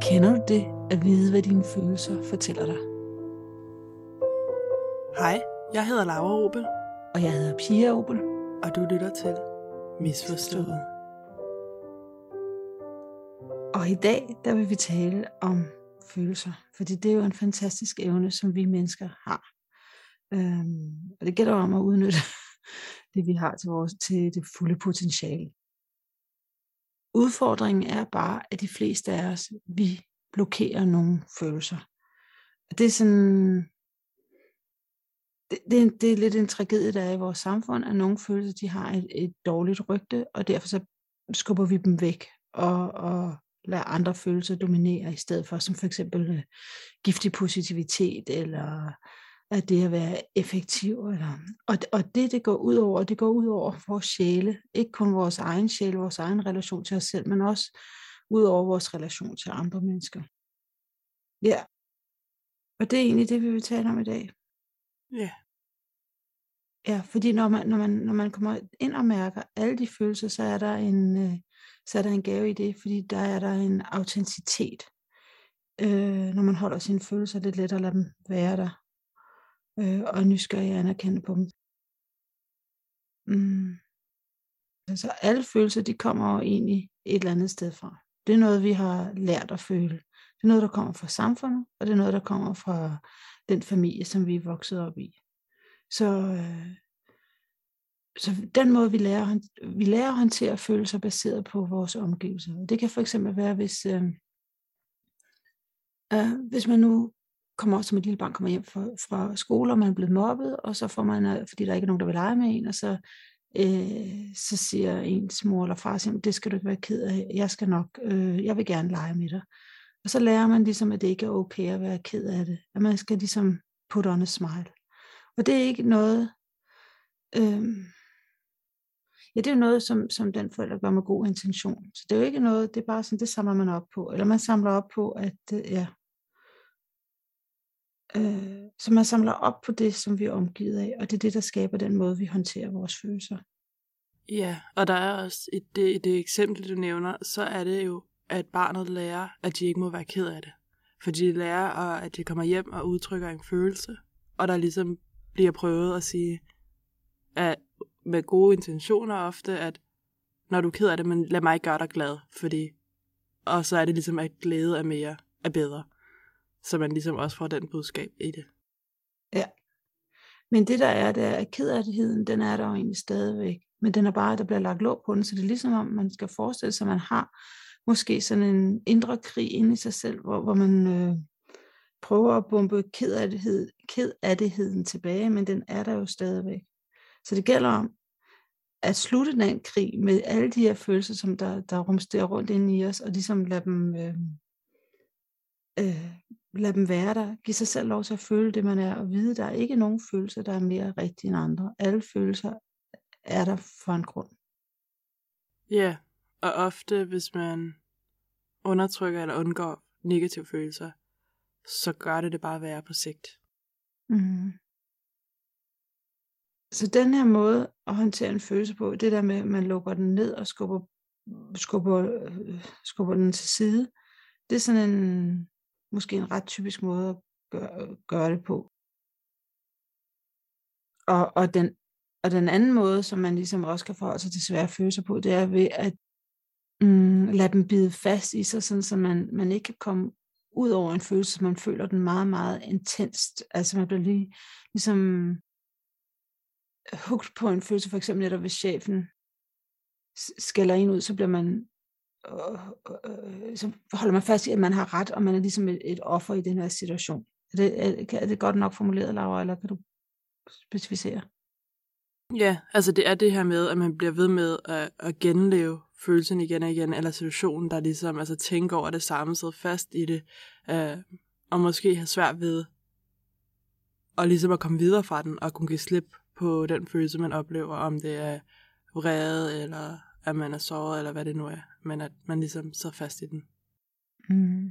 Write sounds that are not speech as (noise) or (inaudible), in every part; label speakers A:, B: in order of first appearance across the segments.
A: Kender du det at vide, hvad dine følelser fortæller dig?
B: Hej, jeg hedder Laura Opel,
A: Og jeg hedder Pia Opel.
B: og du lytter til Misforstået.
A: Og i dag, der vil vi tale om følelser. Fordi det er jo en fantastisk evne, som vi mennesker har. Øhm, og det gælder om at udnytte det, vi har til, vores, til det fulde potentiale. Udfordringen er bare, at de fleste af os, vi blokerer nogle følelser. Og det er sådan, det, det, er, det er lidt en tragedie, der er i vores samfund, at nogle følelser, de har et, et dårligt rygte, og derfor så skubber vi dem væk, og, og lader andre følelser dominere i stedet for, som for eksempel uh, giftig positivitet, eller at det at være effektiv. Eller, og, og det, det går ud over, det går ud over vores sjæle. Ikke kun vores egen sjæle, vores egen relation til os selv, men også ud over vores relation til andre mennesker. Ja. Og det er egentlig det, vi vil tale om i dag.
B: Ja,
A: Ja, fordi når man, når man, når man kommer ind og mærker alle de følelser, så er der en, øh, så er der en gave i det, fordi der er der en autenticitet. Øh, når man holder sine følelser, er det let at lade dem være der, øh, og nysgerrig anerkende på dem. Mm. Altså alle følelser, de kommer jo egentlig et eller andet sted fra. Det er noget, vi har lært at føle. Det er noget, der kommer fra samfundet, og det er noget, der kommer fra den familie, som vi er vokset op i. Så, øh, så den måde, vi lærer, vi lærer at håndtere følelser baseret på vores omgivelser. Det kan for eksempel være, hvis, øh, øh, hvis man nu kommer som et lille barn kommer hjem fra, fra skole, og man er blevet mobbet, og så får man, øh, fordi der ikke er nogen, der vil lege med en, og så, øh, så siger ens mor eller far, siger, det skal du ikke være ked af, jeg skal nok, øh, jeg vil gerne lege med dig. Og så lærer man ligesom, at det ikke er okay at være ked af det. At man skal ligesom put on a smile. Og det er ikke noget, øh, ja, det er jo noget, som, som den forælder gør med god intention. Så det er jo ikke noget, det er bare sådan, det samler man op på. Eller man samler op på, at, øh, ja, øh, så man samler op på det, som vi er omgivet af, og det er det, der skaber den måde, vi håndterer vores følelser.
B: ja, og der er også et, det, det eksempel, du nævner, så er det jo, at barnet lærer, at de ikke må være ked af det. For de lærer, at de kommer hjem og udtrykker en følelse, og der ligesom bliver prøvet at sige, at med gode intentioner ofte, at når du er ked af det, men lad mig gøre dig glad, fordi, og så er det ligesom, at glæde er mere, er bedre. Så man ligesom også får den budskab i det.
A: Ja. Men det der er, det er, at kedattigheden, den er der jo egentlig stadigvæk. Men den er bare, der bliver lagt låg på den, så det er ligesom om, man skal forestille sig, at man har måske sådan en indre krig inde i sig selv, hvor, hvor man øh, prøver at bombe kedattighed, kedattigheden tilbage, men den er der jo stadigvæk. Så det gælder om at slutte den krig med alle de her følelser, som der, der rumsterer rundt inde i os, og ligesom lade dem, øh, øh, lade dem være der. Giv sig selv lov til at føle det, man er, og vide, der er ikke nogen følelser, der er mere rigtige end andre. Alle følelser er der for en grund.
B: Ja, og ofte hvis man undertrykker eller undgår negative følelser, så gør det det bare værre på sigt.
A: Mm. Så den her måde at håndtere en følelse på, det der med, at man lukker den ned og skubber, skubber, øh, skubber den til side, det er sådan en, måske en ret typisk måde at gøre, gøre det på. Og, og, den, og den anden måde, som man ligesom også kan forholde sig til svære følelser på, det er ved at mm, lade dem bide fast i sig, sådan så man, man ikke kan komme ud over en følelse, så man føler den meget, meget intenst. Altså man bliver lige ligesom hugt på en følelse, for eksempel netop hvis chefen skælder en ud, så bliver man øh, så holder man fast i, at man har ret, og man er ligesom et, et offer i den her situation. Er det, er, er det godt nok formuleret, Laura, eller kan du specificere?
B: Ja, altså det er det her med, at man bliver ved med at, at genleve følelsen igen og igen, eller situationen, der ligesom altså, tænker over det samme, sidder fast i det, øh, og måske har svært ved at ligesom at komme videre fra den, og kunne give slip på den følelse, man oplever, om det er vrede, eller at man er såret, eller hvad det nu er, men at man ligesom sidder fast i den.
A: Mm.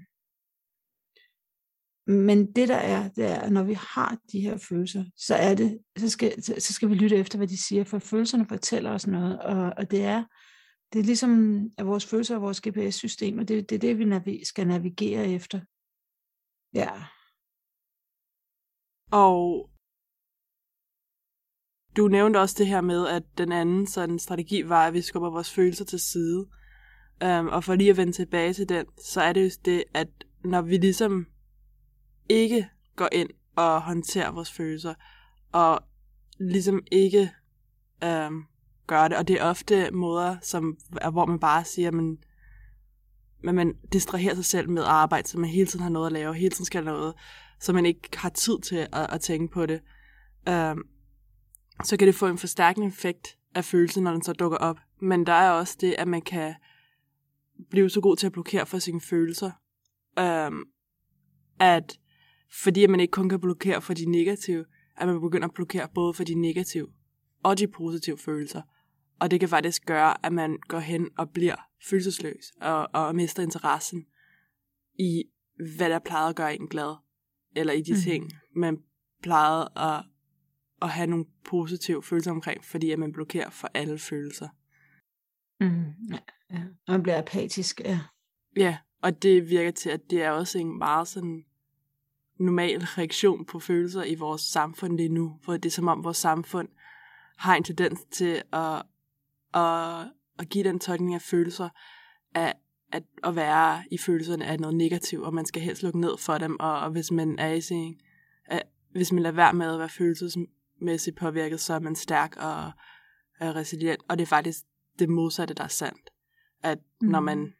A: Men det der er, det er, at når vi har de her følelser, så er det, så skal, så skal vi lytte efter, hvad de siger, for følelserne fortæller os noget, og, og det er Det er ligesom, at vores følelser er vores GPS-system, og det, det er det, vi navi- skal navigere efter. Ja.
B: Og du nævnte også det her med, at den anden sådan strategi var, at vi skubber vores følelser til side. Um, og for lige at vende tilbage til den, så er det jo det, at når vi ligesom ikke går ind og håndterer vores følelser, og ligesom ikke um, gør det, og det er ofte måder, som, hvor man bare siger, men, men man distraherer sig selv med arbejde, så man hele tiden har noget at lave, hele tiden skal noget, så man ikke har tid til at, at tænke på det. Um, så kan det få en forstærkende effekt af følelsen, når den så dukker op. Men der er også det, at man kan blive så god til at blokere for sine følelser, øhm, at fordi man ikke kun kan blokere for de negative, at man begynder at blokere både for de negative og de positive følelser. Og det kan faktisk gøre, at man går hen og bliver følelsesløs og, og mister interessen i, hvad der plejede at gøre en glad, eller i de mm. ting, man plejede at, at have nogle positive følelser omkring, fordi at man blokerer for alle følelser.
A: Mm, ja, ja. Og man bliver apatisk, ja.
B: Ja, og det virker til, at det er også en meget sådan normal reaktion på følelser i vores samfund lige nu, for det er som om vores samfund har en tendens til at, at, at give den tolkning af følelser, at, at, at være i følelserne af noget negativt, og man skal helst lukke ned for dem, og, og hvis man er i sin, at, hvis man lader være med at være følelsesmæssigt påvirket, så er man stærk og er resilient, og det er faktisk det modsatte, der er sandt. At mm. når man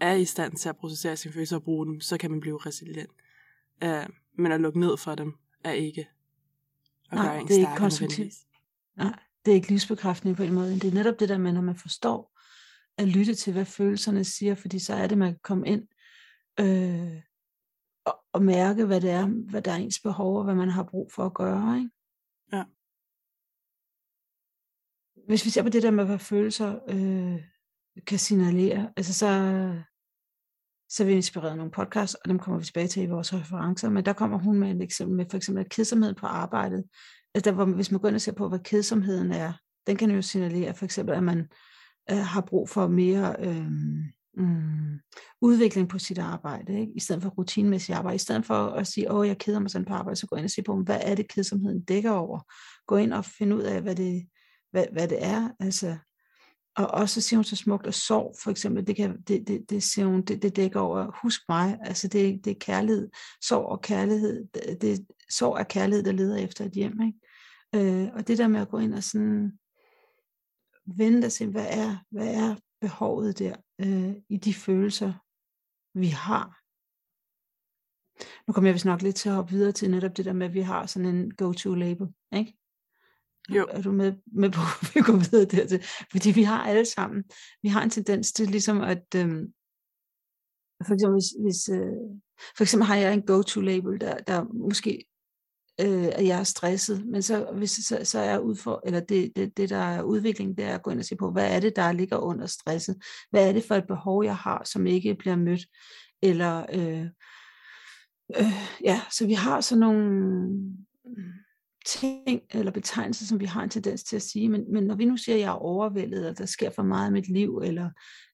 B: er i stand til at processere sine følelser og bruge dem, så kan man blive resilient. Uh, men at lukke ned for dem er ikke
A: at Nej, gøre en det er ikke konstruktivt. Nej, det er ikke livsbekræftende på en måde. Det er netop det der med, når man forstår at lytte til, hvad følelserne siger, fordi så er det, man kan komme ind øh, og, og mærke, hvad det er, hvad der er ens behov, og hvad man har brug for at gøre. Ikke?
B: Ja.
A: Hvis vi ser på det der med, hvad følelser øh, kan signalere, altså så, så er vi inspireret nogle podcasts, og dem kommer vi tilbage til i vores referencer, men der kommer hun med et eksempel med for eksempel kedsomhed på arbejdet. Altså der, hvor, hvis man går ind og ser på, hvad kedsomheden er, den kan jo signalere for eksempel, at man øh, har brug for mere øh, mm, udvikling på sit arbejde, ikke? i stedet for rutinemæssigt arbejde. I stedet for at sige, åh, jeg keder mig sådan på arbejde, så gå ind og se på, hvad er det, kedsomheden dækker over. Gå ind og finde ud af, hvad det, hvad, hvad det er. Altså, og også siger hun så smukt, og sorg for eksempel, det, kan, det, det, det, siger hun, det, det dækker over, husk mig, altså det, det er kærlighed, sorg og kærlighed, det, det, sorg er kærlighed, der leder efter et hjem, ikke? Øh, og det der med at gå ind og sådan vende og se, hvad er, hvad er behovet der øh, i de følelser, vi har. Nu kommer jeg vist nok lidt til at hoppe videre til netop det der med, at vi har sådan en go-to-label, ikke? Jo. Er du med, med på, at vi går videre dertil? Fordi vi har alle sammen, vi har en tendens til ligesom at, øhm, for eksempel hvis, hvis øh, for eksempel har jeg en go-to-label, der, der måske øh, at jeg er stresset, men så, hvis, så, så er udfor, eller det, det, det, der er udvikling, det er at gå ind og se på, hvad er det, der ligger under stresset? Hvad er det for et behov, jeg har, som ikke bliver mødt? Eller, øh, øh, ja, så vi har sådan nogle ting eller betegnelser, som vi har en tendens til at sige, men, men når vi nu siger, at jeg er overvældet, eller der sker for meget i mit liv, eller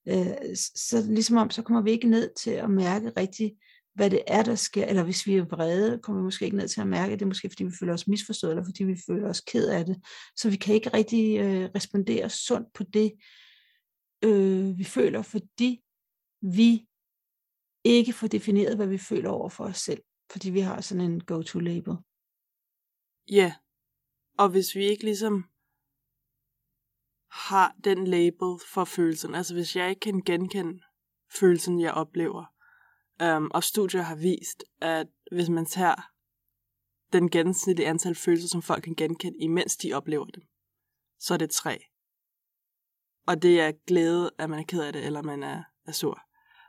A: øh, så ligesom om, så kommer vi ikke ned til at mærke rigtigt, hvad det er, der sker, eller hvis vi er vrede, kommer vi måske ikke ned til at mærke, det. Er måske fordi vi føler os misforstået, eller fordi vi føler os ked af det. Så vi kan ikke rigtig øh, respondere sundt på det, øh, vi føler, fordi vi ikke får defineret, hvad vi føler over for os selv, fordi vi har sådan en go-to-label.
B: Ja, og hvis vi ikke ligesom har den label for følelsen, altså hvis jeg ikke kan genkende følelsen, jeg oplever, um, og studier har vist, at hvis man tager den gennemsnitlige antal følelser, som folk kan genkende, imens de oplever dem, så er det tre. Og det er glæde, at man er ked af det, eller man er, er sur.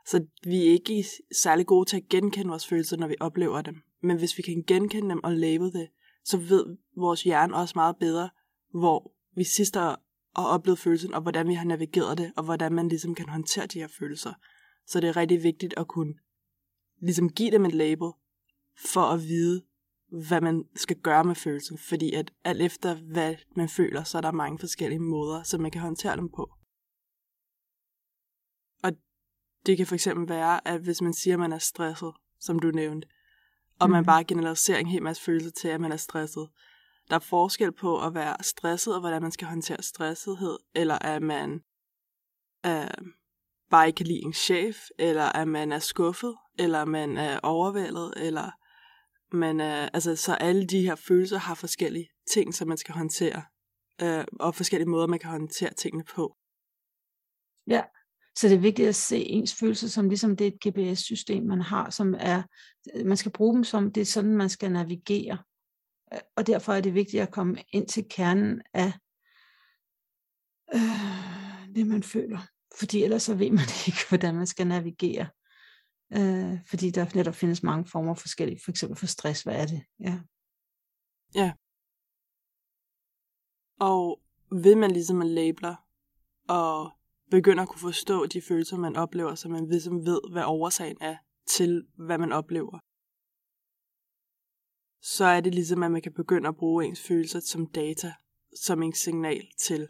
B: Så vi er ikke særlig gode til at genkende vores følelser, når vi oplever dem. Men hvis vi kan genkende dem og label det, så ved vores hjerne også meget bedre, hvor vi sidst har oplevet følelsen, og hvordan vi har navigeret det, og hvordan man ligesom kan håndtere de her følelser. Så det er rigtig vigtigt at kunne ligesom give dem et label, for at vide, hvad man skal gøre med følelsen. Fordi at alt efter, hvad man føler, så er der mange forskellige måder, som man kan håndtere dem på. det kan for eksempel være, at hvis man siger, at man er stresset, som du nævnte, og mm. man
A: Mhm.
B: bare generaliserer en hel masse følelser til, at man er stresset. Der er forskel på at være stresset, og hvordan man skal håndtere stressethed, eller at man øh, bare ikke kan lide en chef, eller at man er skuffet, eller man er overvældet, eller man er, altså, så alle de her følelser har forskellige ting, som man skal håndtere, øh, og forskellige måder, man kan håndtere tingene på.
A: Ja, så det er vigtigt at se ens følelser som ligesom det er et GPS-system, man har, som er, man skal bruge dem som, det er sådan, man skal navigere. Og derfor er det vigtigt at komme ind til kernen af øh, det, man føler. Fordi ellers så ved man (laughs) ikke, hvordan man skal navigere. Øh, fordi der netop findes mange former forskellige, for eksempel for stress, hvad er det? Ja. ja.
B: Og ved man ligesom at labeler, og begynder at kunne forstå de følelser, man oplever, så man ligesom ved, hvad årsagen er til, hvad man oplever, så er det ligesom, at man kan begynde at bruge ens følelser som data, som en signal til,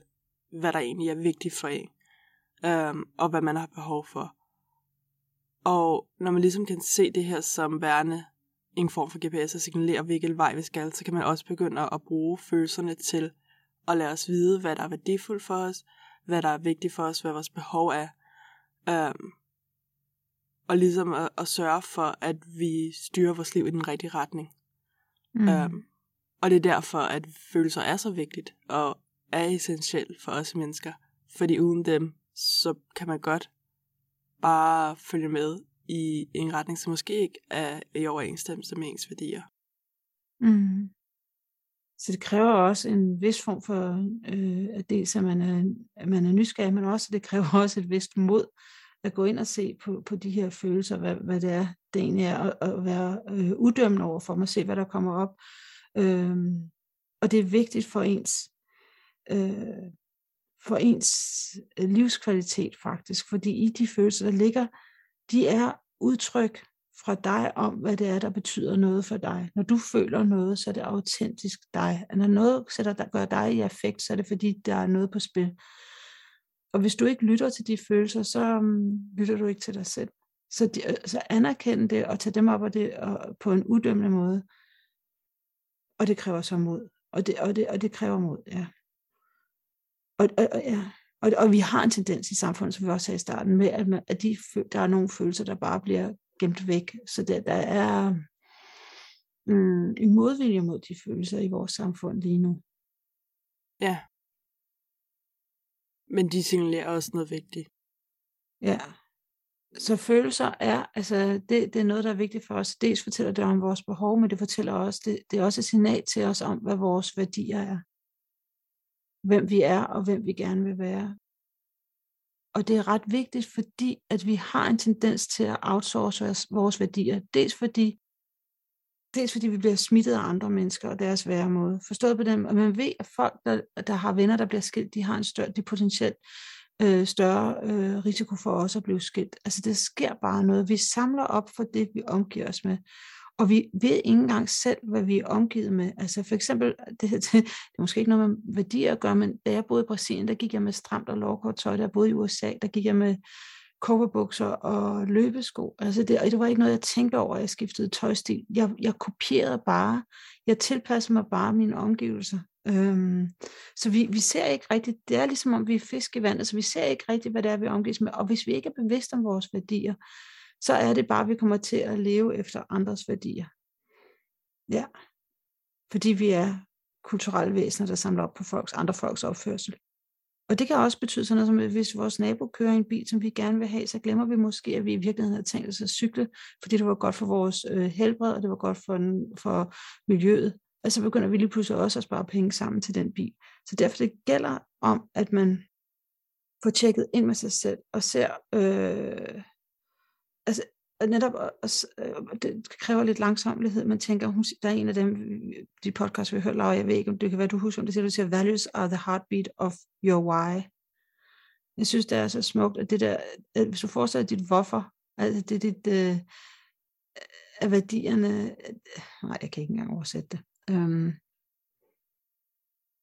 B: hvad der egentlig er vigtigt for en, øhm, og hvad man har behov for. Og når man ligesom kan se det her som værende en form for GPS og signalere, hvilken vej vi skal, så kan man også begynde at bruge følelserne til at lade os vide, hvad der er værdifuldt for os, hvad der er vigtigt for os, hvad vores behov er. Øhm, og ligesom at, at sørge for, at vi styrer vores liv i den rigtige retning. Mm. Øhm, og det er derfor, at følelser er så vigtigt, og er essentielt for os mennesker. Fordi uden dem, så kan man godt bare følge med i en retning, som måske ikke er i overensstemmelse med ens værdier.
A: Mm. Så det kræver også en vis form for, øh, at dels at man er, at man er nysgerrig, men også, det kræver også et vist mod at gå ind og se på, på de her følelser, hvad, hvad det er, det egentlig er, og, og være øh, udømmende over for dem, og se, hvad der kommer op. Øh, og det er vigtigt for ens, øh, for ens øh, livskvalitet faktisk, fordi i de følelser, der ligger, de er udtryk fra dig om, hvad det er, der betyder noget for dig. Når du føler noget, så er det autentisk dig. Når noget sætter, der gør dig i affekt, så er det fordi, der er noget på spil. Og hvis du ikke lytter til de følelser, så um, lytter du ikke til dig selv. Så, de, øh, så anerkende det og tage dem op og det, og, på en udømmende måde. Og det kræver så mod. Og det, og det, og det kræver mod, ja. Og, og, og, ja. Og, og vi har en tendens i samfundet, som vi også sagde i starten, med, at, man, at de, der er nogle følelser, der bare bliver gemt væk. Så der, der er mm, en modvilje mod de følelser i vores samfund lige nu.
B: Ja. Men de signalerer også noget vigtigt.
A: Ja. Så følelser er, altså det, det er noget, der er vigtigt for os. Dels fortæller det om vores behov, men det fortæller også, det, det er også et signal til os om, hvad vores værdier er. Hvem vi er, og hvem vi gerne vil være. Og det er ret vigtigt, fordi at vi har en tendens til at outsource vores, værdier. Dels fordi, dels fordi vi bliver smittet af andre mennesker og deres væremåde. Forstået på dem, at man ved, at folk, der, der har venner, der bliver skilt, de har en større, de potentielt øh, større øh, risiko for også at blive skilt. Altså det sker bare noget. Vi samler op for det, vi omgiver os med. Og vi ved ikke engang selv, hvad vi er omgivet med. Altså for eksempel, øh, det, det, (laughs) det er måske ikke noget med værdier at gøre, men da jeg boede i Brasilien, der gik jeg med stramt og lovkort tøj. Da jeg boede i USA, der gik jeg med coverbukser og løbesko. Altså det, og det var ikke noget, jeg tænkte over, at jeg skiftede tøjstil. Jeg, jeg kopierede bare. Jeg tilpassede mig bare mine omgivelser. Øhm, så vi, vi ser ikke rigtigt, det er ligesom om vi er fisk i vandet, så vi ser ikke rigtigt, hvad det er, vi omgives med. Og hvis vi ikke er bevidste om vores værdier, så er det bare, at vi kommer til at leve efter andres værdier. Ja. Fordi vi er kulturelle væsener, der samler op på folks, andre folks opførsel. Og det kan også betyde sådan noget, som at hvis vores nabo kører en bil, som vi gerne vil have, så glemmer vi måske, at vi i virkeligheden havde tænkt os at cykle, fordi det var godt for vores øh, helbred, og det var godt for, den, for miljøet. Og så begynder vi lige pludselig også at spare penge sammen til den bil. Så derfor det gælder om, at man får tjekket ind med sig selv, og ser, øh, altså netop, øh, det kræver lidt langsomlighed, man tænker, hun, der er en af dem, øh, de podcast, vi har hørt, Laura, jeg ved ikke, om det kan være, du husker, om det siger, du siger, values are the heartbeat of your why. Jeg synes, det er så smukt, at det der, at hvis du forestiller dit hvorfor, altså det er dit, øh, øh at værdierne, nej, jeg kan ikke engang oversætte det. Um,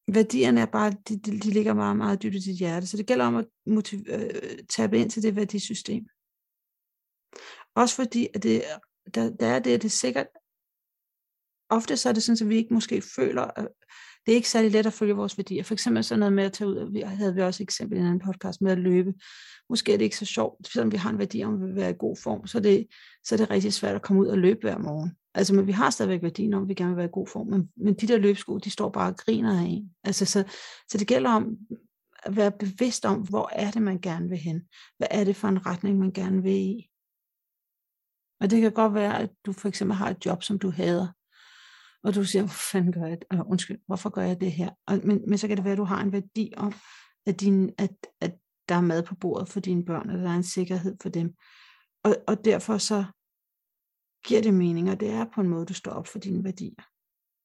A: værdierne er bare, de, de, de ligger meget, meget dybt i dit hjerte, så det gælder om at motiv, øh, tabe ind til det værdisystem. Også fordi, at det, der, der er det, at det er sikkert, ofte så er det sådan, at vi ikke måske føler, at det er ikke særlig let at følge vores værdier. For eksempel sådan noget med at tage ud, vi havde vi også et eksempel i en anden podcast med at løbe. Måske er det ikke så sjovt, selvom vi har en værdi om at være i god form, så er det, så er det rigtig svært at komme ud og løbe hver morgen. Altså, men vi har stadigvæk værdien om, at vi gerne vil være i god form, men, men de der løbesko, de står bare og griner af en. Altså, så, så det gælder om at være bevidst om, hvor er det, man gerne vil hen? Hvad er det for en retning, man gerne vil i? Og det kan godt være, at du for eksempel har et job, som du hader, og du siger, hvor fanden gør jeg det? undskyld, hvorfor gør jeg det her? Og, men, men så kan det være, at du har en værdi om, at, din, at, at der er mad på bordet for dine børn, og der er en sikkerhed for dem. Og, og derfor så giver det mening, og det er på en måde, du står op for dine værdier.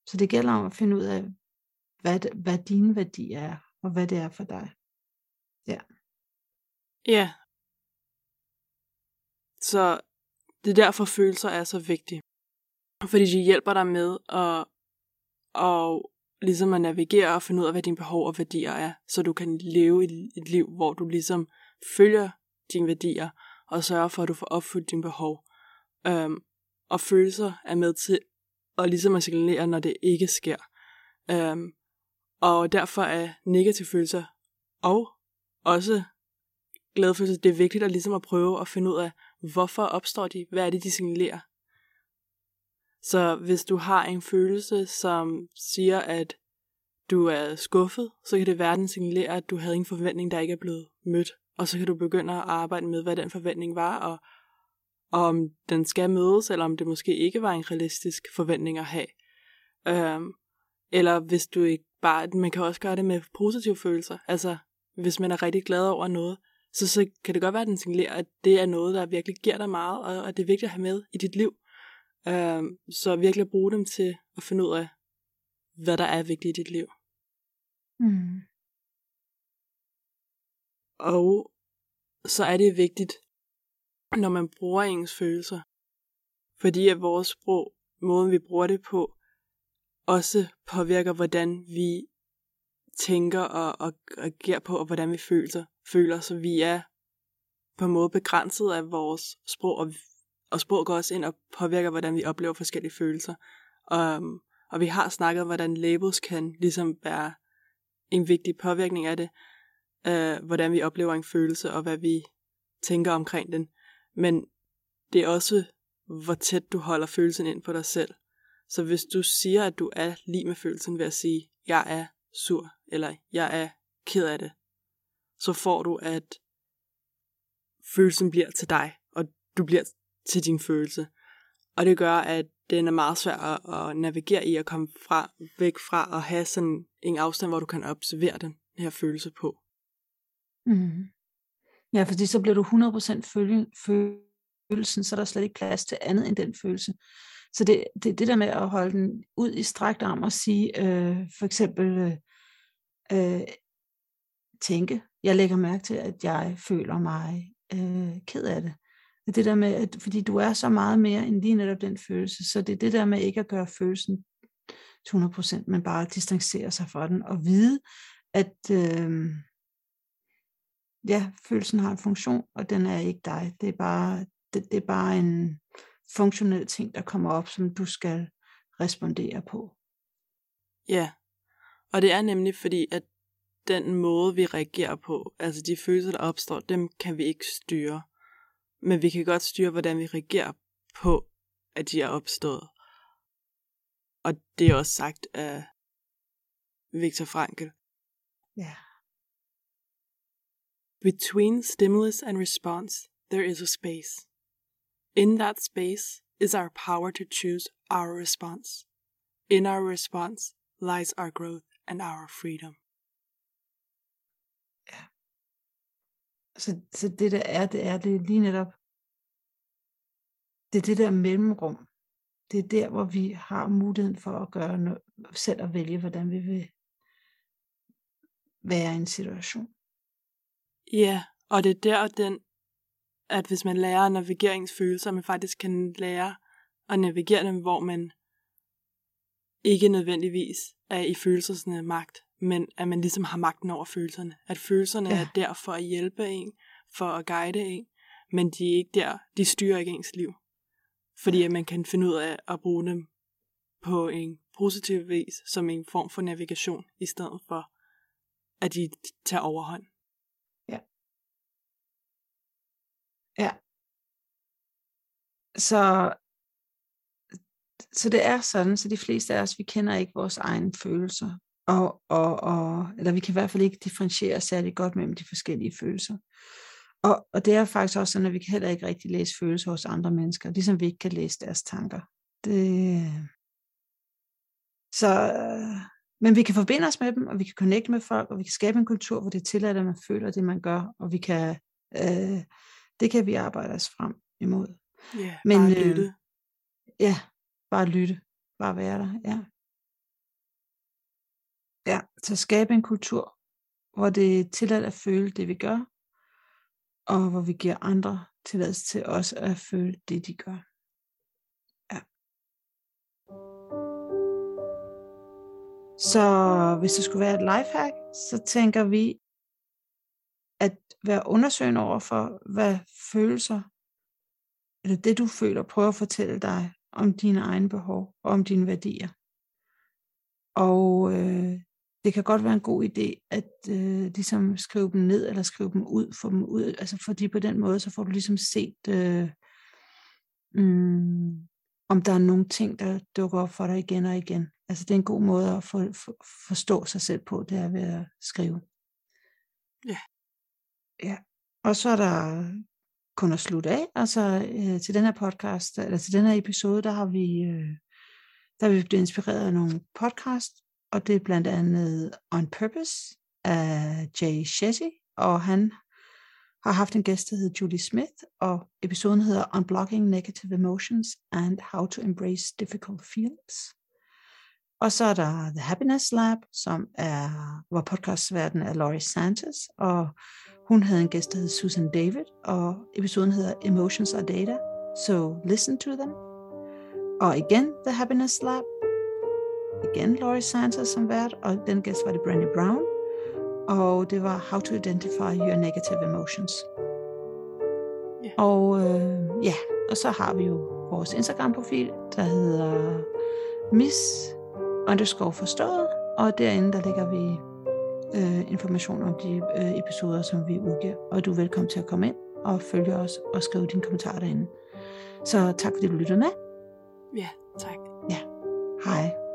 A: Så det gælder om at finde ud af, hvad, hvad dine værdier er, og hvad det er for dig. Ja.
B: Ja. Så det er derfor følelser er så vigtige. Fordi de hjælper dig med at, at ligesom at navigere og finde ud af, hvad dine behov og værdier er, så du kan leve et, et liv, hvor du ligesom følger dine værdier, og sørger for, at du får opfyldt dine behov. Um, og følelser er med til at ligesom at signalere, når det ikke sker. Um, og derfor er negative følelser og også glade følelser, det er vigtigt at ligesom at prøve at finde ud af, hvorfor opstår de? Hvad er det, de signalerer? Så hvis du har en følelse, som siger, at du er skuffet, så kan det være, den signalerer, at du havde en forventning, der ikke er blevet mødt. Og så kan du begynde at arbejde med, hvad den forventning var, og, og om den skal mødes, eller om det måske ikke var en realistisk forventning at have. Øhm, eller hvis du ikke bare, man kan også gøre det med positive følelser. Altså, hvis man er rigtig glad over noget, så, så kan det godt være, at den signalerer, at det er noget, der virkelig giver dig meget, og at det er vigtigt at have med i dit liv. Øh, så virkelig at bruge dem til at finde ud af, hvad der er vigtigt i dit liv.
A: Mm.
B: Og så er det vigtigt, når man bruger ens følelser, fordi at vores sprog, måden vi bruger det på, også påvirker, hvordan vi tænker og, og agerer på, og hvordan vi føler, føler. Så vi er på en måde begrænset af vores sprog, og, og sprog går også ind og påvirker, hvordan vi oplever forskellige følelser. Og, og vi har snakket om, hvordan labels kan ligesom være en vigtig påvirkning af det, øh, hvordan vi oplever en følelse, og hvad vi tænker omkring den. Men det er også, hvor tæt du holder følelsen ind på dig selv. Så hvis du siger, at du er lige med følelsen ved at sige, jeg er sur, eller jeg er ked af det, så får du, at følelsen bliver til dig, og du bliver til din følelse. Og det gør, at den er meget svær at, at navigere i at komme fra, væk fra at have sådan en afstand, hvor du kan observere den her følelse på.
A: Mm. Ja, fordi så bliver du 100% følge, følelsen, så er der slet ikke plads til andet end den følelse. Så det, det, det der med at holde den ud i strakt arm og sige, øh, for eksempel, øh, øh, tænke, jeg lægger mærke til, at jeg føler mig øh, ked af det. Det der med, at, fordi du er så meget mere end lige netop den følelse, så det er det der med ikke at gøre følelsen 100%, men bare at distancere sig fra den og vide, at øh, ja, følelsen har en funktion, og den er ikke dig. Det er bare, det, det er bare en, funktionel ting, der kommer op, som du skal respondere på.
B: Ja, og det er nemlig fordi, at den måde, vi reagerer på, altså de følelser, der opstår, dem kan vi ikke styre. Men vi kan godt styre, hvordan vi reagerer på, at de er opstået. Og det er også sagt af Viktor Frankl.
A: Ja.
B: Between stimulus and response, there is a space. In that space is our power to choose our response. In our response lies our growth and our freedom.
A: Så, så det der er, det er, det lige netop, det er det der mellemrum. Det er der, hvor vi har muligheden for at gøre noget, selv at vælge, hvordan vi vil være i en situation.
B: Ja, og det er der, den at hvis man lærer at navigere ens følelser, man faktisk kan lære at navigere dem, hvor man ikke nødvendigvis er i følelsernes magt, men at man ligesom har magten over følelserne. At følelserne ja. er der for at hjælpe en, for at guide en, men de er ikke der, de styrer ikke ens liv. Fordi at man kan finde ud af at bruge dem på en positiv vis, som en form for navigation, i stedet for, at de tager overhånd.
A: Ja. Ja. Så, så det er sådan, så de fleste af os, vi kender ikke vores egne følelser. Og, og, og, eller vi kan i hvert fald ikke differentiere særlig godt mellem de forskellige følelser. Og, og det er faktisk også sådan, at vi kan heller ikke rigtig læse følelser hos andre mennesker, ligesom vi ikke kan læse deres tanker. Det, så, men vi kan forbinde os med dem, og vi kan connecte med folk, og vi kan skabe en kultur, hvor det er tilladt, at man føler det, man gør, og vi kan, øh, det kan vi arbejde os frem imod.
B: Ja, men, bare øh, lytte. Øh,
A: ja, bare lytte. Bare være der, ja. Ja, så skabe en kultur, hvor det er tilladt at føle det, vi gør, og hvor vi giver andre tilladelse til også at føle det, de gør. Ja. Så hvis det skulle være et lifehack, så tænker vi, at være undersøgende over for, hvad følelser, eller det du føler, prøver at fortælle dig om dine egne behov og om dine værdier. Og øh, det kan godt være en god idé at øh, ligesom skrive dem ned eller skrive dem ud, få dem ud, altså fordi på den måde, så får du ligesom set, øh, mm, om der er nogle ting, der dukker op for dig igen og igen. Altså det er en god måde at for, for, forstå sig selv på, det er ved at skrive.
B: Ja.
A: Ja. Og så er der kun at slutte af. Altså øh, til den her podcast, eller til den her episode, der har vi, øh, der har vi blevet inspireret af nogle podcast, og det er blandt andet On Purpose af Jay Shetty, og han har haft en gæst, der hedder Julie Smith, og episoden hedder Unblocking Negative Emotions and How to Embrace Difficult Feelings. Og så er der The Happiness Lab, som er, hvor podcastverdenen er Laurie Santos, og hun havde en gæst, der hedder Susan David, og episoden hedder Emotions are Data, so listen to them. Og igen The Happiness Lab, igen Laurie Santos som vært, og den gæst var det Brandy Brown, og det var How to Identify Your Negative Emotions. Yeah. Og øh, ja, og så har vi jo vores Instagram-profil, der hedder Miss underscore forstået, og derinde der lægger vi øh, information om de øh, episoder, som vi udgiver. Og du er velkommen til at komme ind og følge os og skrive dine kommentarer derinde. Så tak fordi du lyttede med.
B: Ja, tak.
A: Ja, hej.